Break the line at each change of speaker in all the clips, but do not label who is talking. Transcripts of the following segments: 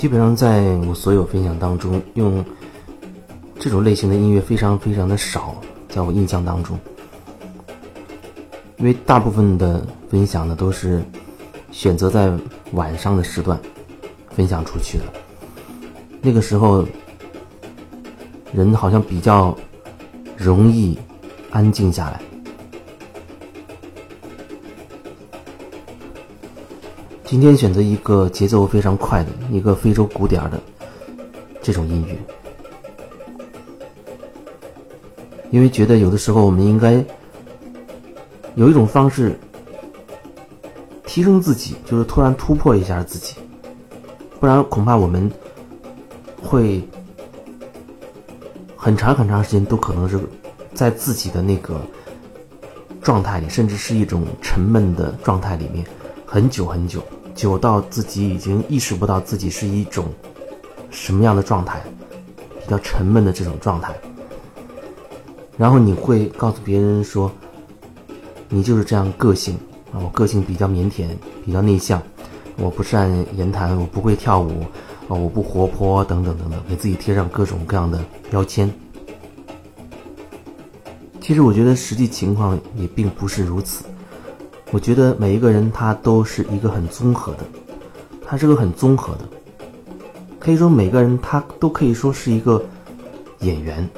基本上在我所有分享当中，用这种类型的音乐非常非常的少，在我印象当中，因为大部分的分享呢都是选择在晚上的时段分享出去的，那个时候人好像比较容易安静下来。今天选择一个节奏非常快的一个非洲鼓点的这种音乐，因为觉得有的时候我们应该有一种方式提升自己，就是突然突破一下自己，不然恐怕我们会很长很长时间都可能是在自己的那个状态里，甚至是一种沉闷的状态里面很久很久。久到自己已经意识不到自己是一种什么样的状态，比较沉闷的这种状态。然后你会告诉别人说：“你就是这样个性啊，我个性比较腼腆，比较内向，我不善言谈，我不会跳舞，啊，我不活泼，等等等等，给自己贴上各种各样的标签。”其实我觉得实际情况也并不是如此。我觉得每一个人他都是一个很综合的，他是个很综合的，可以说每个人他都可以说是一个演员，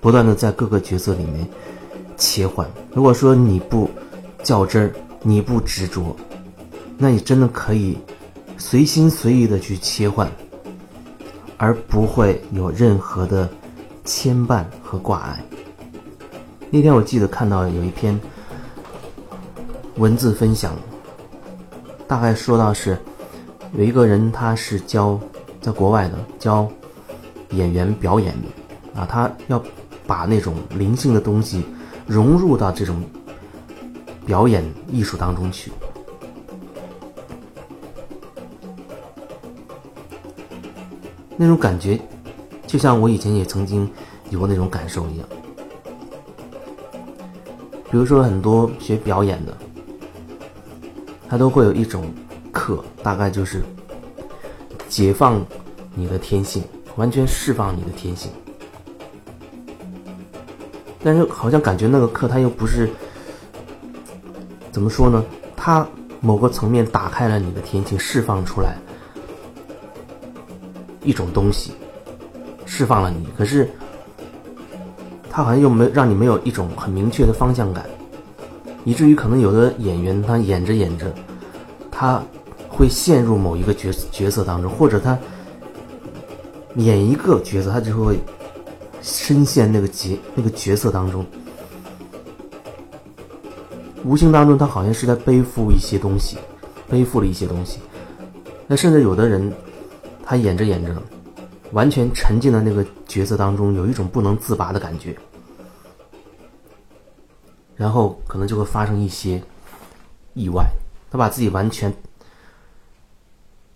不断的在各个角色里面切换。如果说你不较真儿，你不执着，那你真的可以随心随意的去切换，而不会有任何的牵绊和挂碍。那天我记得看到有一篇。文字分享，大概说到是，有一个人他是教，在国外的教演员表演的，啊，他要把那种灵性的东西融入到这种表演艺术当中去，那种感觉，就像我以前也曾经有过那种感受一样。比如说很多学表演的。他都会有一种课，大概就是解放你的天性，完全释放你的天性。但是好像感觉那个课他又不是怎么说呢？他某个层面打开了你的天性，释放出来一种东西，释放了你。可是他好像又没让你没有一种很明确的方向感。以至于可能有的演员他演着演着，他会陷入某一个角角色当中，或者他演一个角色，他就会深陷那个角那个角色当中，无形当中他好像是在背负一些东西，背负了一些东西。那甚至有的人，他演着演着，完全沉浸在那个角色当中，有一种不能自拔的感觉。然后可能就会发生一些意外，他把自己完全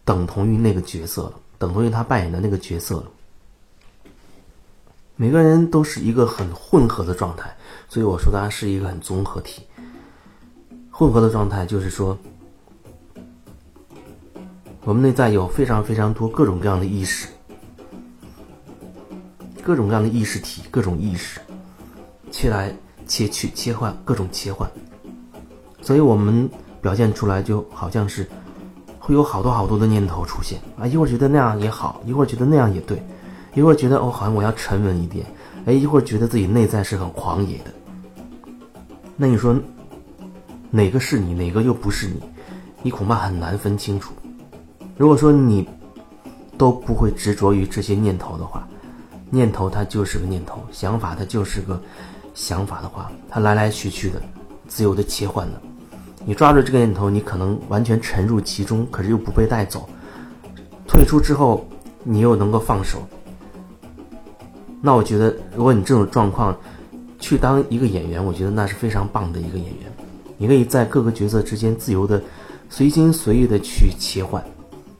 等同于那个角色了，等同于他扮演的那个角色了。每个人都是一个很混合的状态，所以我说他是一个很综合体。混合的状态就是说，我们内在有非常非常多各种各样的意识，各种各样的意识体，各种意识，起来。切去切换各种切换，所以我们表现出来就好像是会有好多好多的念头出现啊！一会儿觉得那样也好，一会儿觉得那样也对，一会儿觉得哦，好像我要沉稳一点，哎，一会儿觉得自己内在是很狂野的。那你说哪个是你，哪个又不是你？你恐怕很难分清楚。如果说你都不会执着于这些念头的话，念头它就是个念头，想法它就是个。想法的话，它来来去去的，自由的切换的。你抓住这个念头，你可能完全沉入其中，可是又不被带走。退出之后，你又能够放手。那我觉得，如果你这种状况去当一个演员，我觉得那是非常棒的一个演员。你可以在各个角色之间自由的、随心随意的去切换。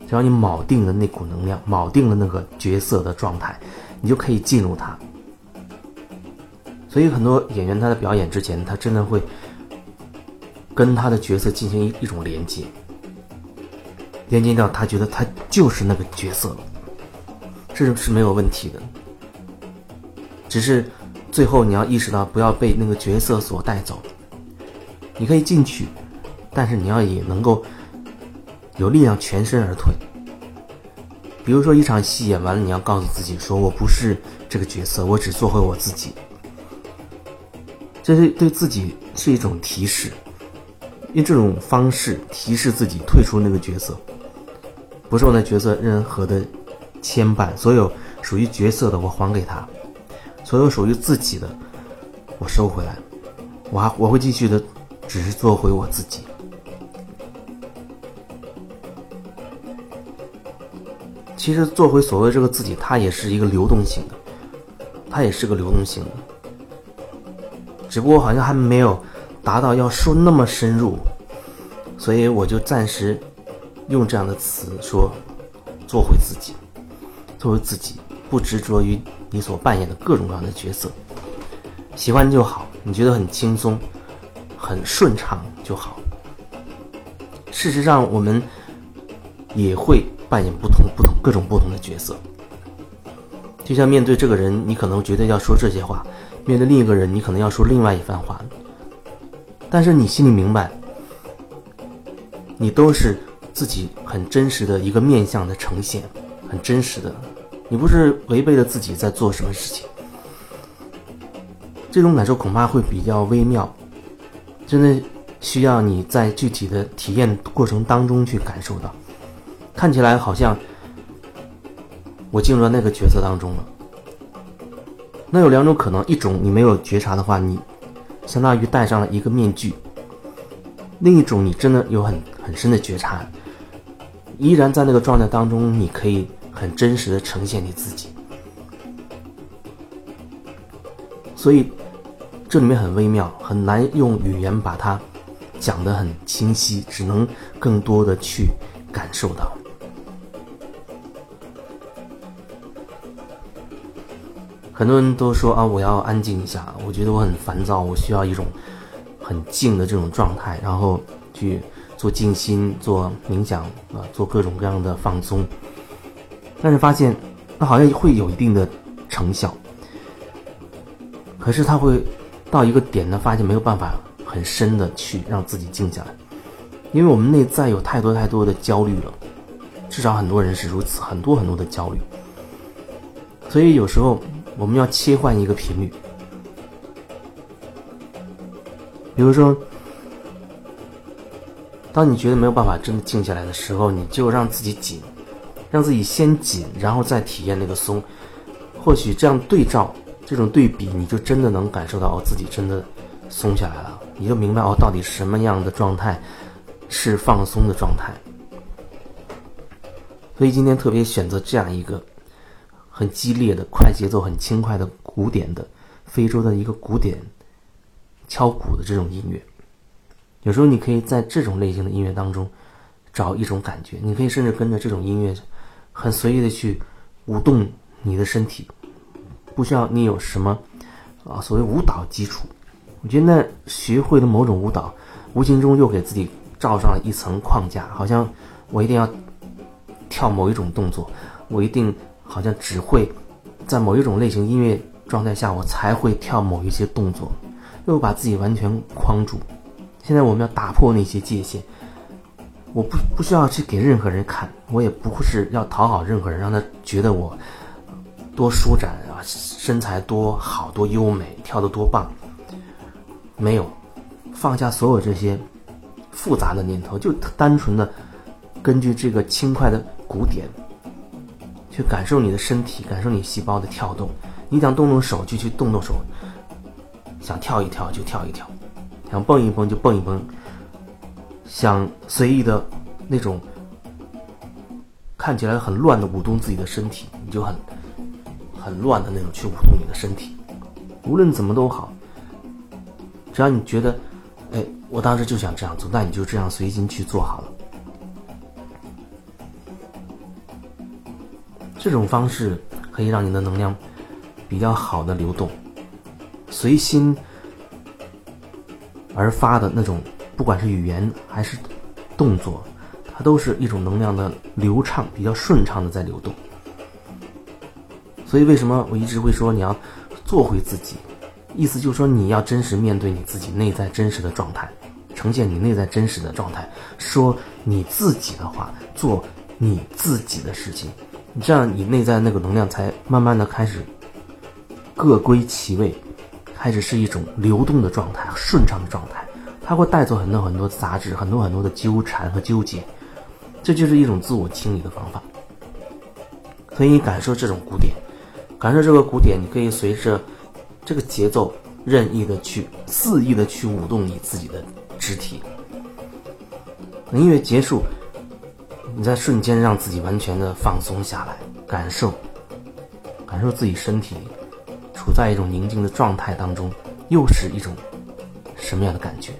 只要你铆定了那股能量，铆定了那个角色的状态，你就可以进入它。所以很多演员他在表演之前，他真的会跟他的角色进行一一种连接。连接到他觉得他就是那个角色了，这是没有问题的。只是最后你要意识到，不要被那个角色所带走。你可以进去，但是你要也能够有力量全身而退。比如说一场戏演完了，你要告诉自己说：“我不是这个角色，我只做回我自己。”这是对自己是一种提示，用这种方式提示自己退出那个角色，不受那角色任何的牵绊。所有属于角色的，我还给他；所有属于自己的，我收回来。我还我会继续的，只是做回我自己。其实做回所谓这个自己，它也是一个流动性的，它也是个流动性的。只不过好像还没有达到要说那么深入，所以我就暂时用这样的词说：做回自己，做回自己，不执着于你所扮演的各种各样的角色，喜欢就好，你觉得很轻松、很顺畅就好。事实上，我们也会扮演不同、不同、各种不同的角色。就像面对这个人，你可能觉得要说这些话。面对另一个人，你可能要说另外一番话，但是你心里明白，你都是自己很真实的一个面相的呈现，很真实的，你不是违背了自己在做什么事情。这种感受恐怕会比较微妙，真的需要你在具体的体验过程当中去感受到。看起来好像我进入了那个角色当中了。那有两种可能，一种你没有觉察的话，你相当于戴上了一个面具；另一种你真的有很很深的觉察，依然在那个状态当中，你可以很真实的呈现你自己。所以这里面很微妙，很难用语言把它讲得很清晰，只能更多的去感受到。很多人都说啊，我要安静一下。我觉得我很烦躁，我需要一种很静的这种状态，然后去做静心、做冥想啊，做各种各样的放松。但是发现，那好像会有一定的成效。可是他会到一个点呢，发现没有办法很深的去让自己静下来，因为我们内在有太多太多的焦虑了，至少很多人是如此，很多很多的焦虑。所以有时候。我们要切换一个频率，比如说，当你觉得没有办法真的静下来的时候，你就让自己紧，让自己先紧，然后再体验那个松。或许这样对照，这种对比，你就真的能感受到哦，自己真的松下来了。你就明白哦，到底什么样的状态是放松的状态。所以今天特别选择这样一个。很激烈的、快节奏、很轻快的古典的非洲的一个古典敲鼓的这种音乐，有时候你可以在这种类型的音乐当中找一种感觉，你可以甚至跟着这种音乐很随意的去舞动你的身体，不需要你有什么啊所谓舞蹈基础。我觉得那学会了某种舞蹈，无形中又给自己罩上了一层框架，好像我一定要跳某一种动作，我一定。好像只会在某一种类型音乐状态下，我才会跳某一些动作，又把自己完全框住。现在我们要打破那些界限，我不不需要去给任何人看，我也不是要讨好任何人，让他觉得我多舒展啊，身材多好多优美，跳得多棒。没有，放下所有这些复杂的念头，就单纯的根据这个轻快的鼓点。去感受你的身体，感受你细胞的跳动。你想动动手就去动动手，想跳一跳就跳一跳，想蹦一蹦就蹦一蹦，想随意的那种看起来很乱的舞动自己的身体，你就很很乱的那种去舞动你的身体。无论怎么都好，只要你觉得，哎，我当时就想这样做，那你就这样随心去做好了。这种方式可以让你的能量比较好的流动，随心而发的那种，不管是语言还是动作，它都是一种能量的流畅，比较顺畅的在流动。所以为什么我一直会说你要做回自己？意思就是说你要真实面对你自己内在真实的状态，呈现你内在真实的状态，说你自己的话，做你自己的事情，这样你内在那个能量才慢慢的开始各归其位，开始是一种流动的状态，顺畅的状态，它会带走很多很多杂质，很多很多的纠缠和纠结，这就是一种自我清理的方法。所以你感受这种鼓点。感受这个鼓点，你可以随着这个节奏任意的去肆意的去舞动你自己的肢体。音乐结束，你在瞬间让自己完全的放松下来，感受，感受自己身体处在一种宁静的状态当中，又是一种什么样的感觉？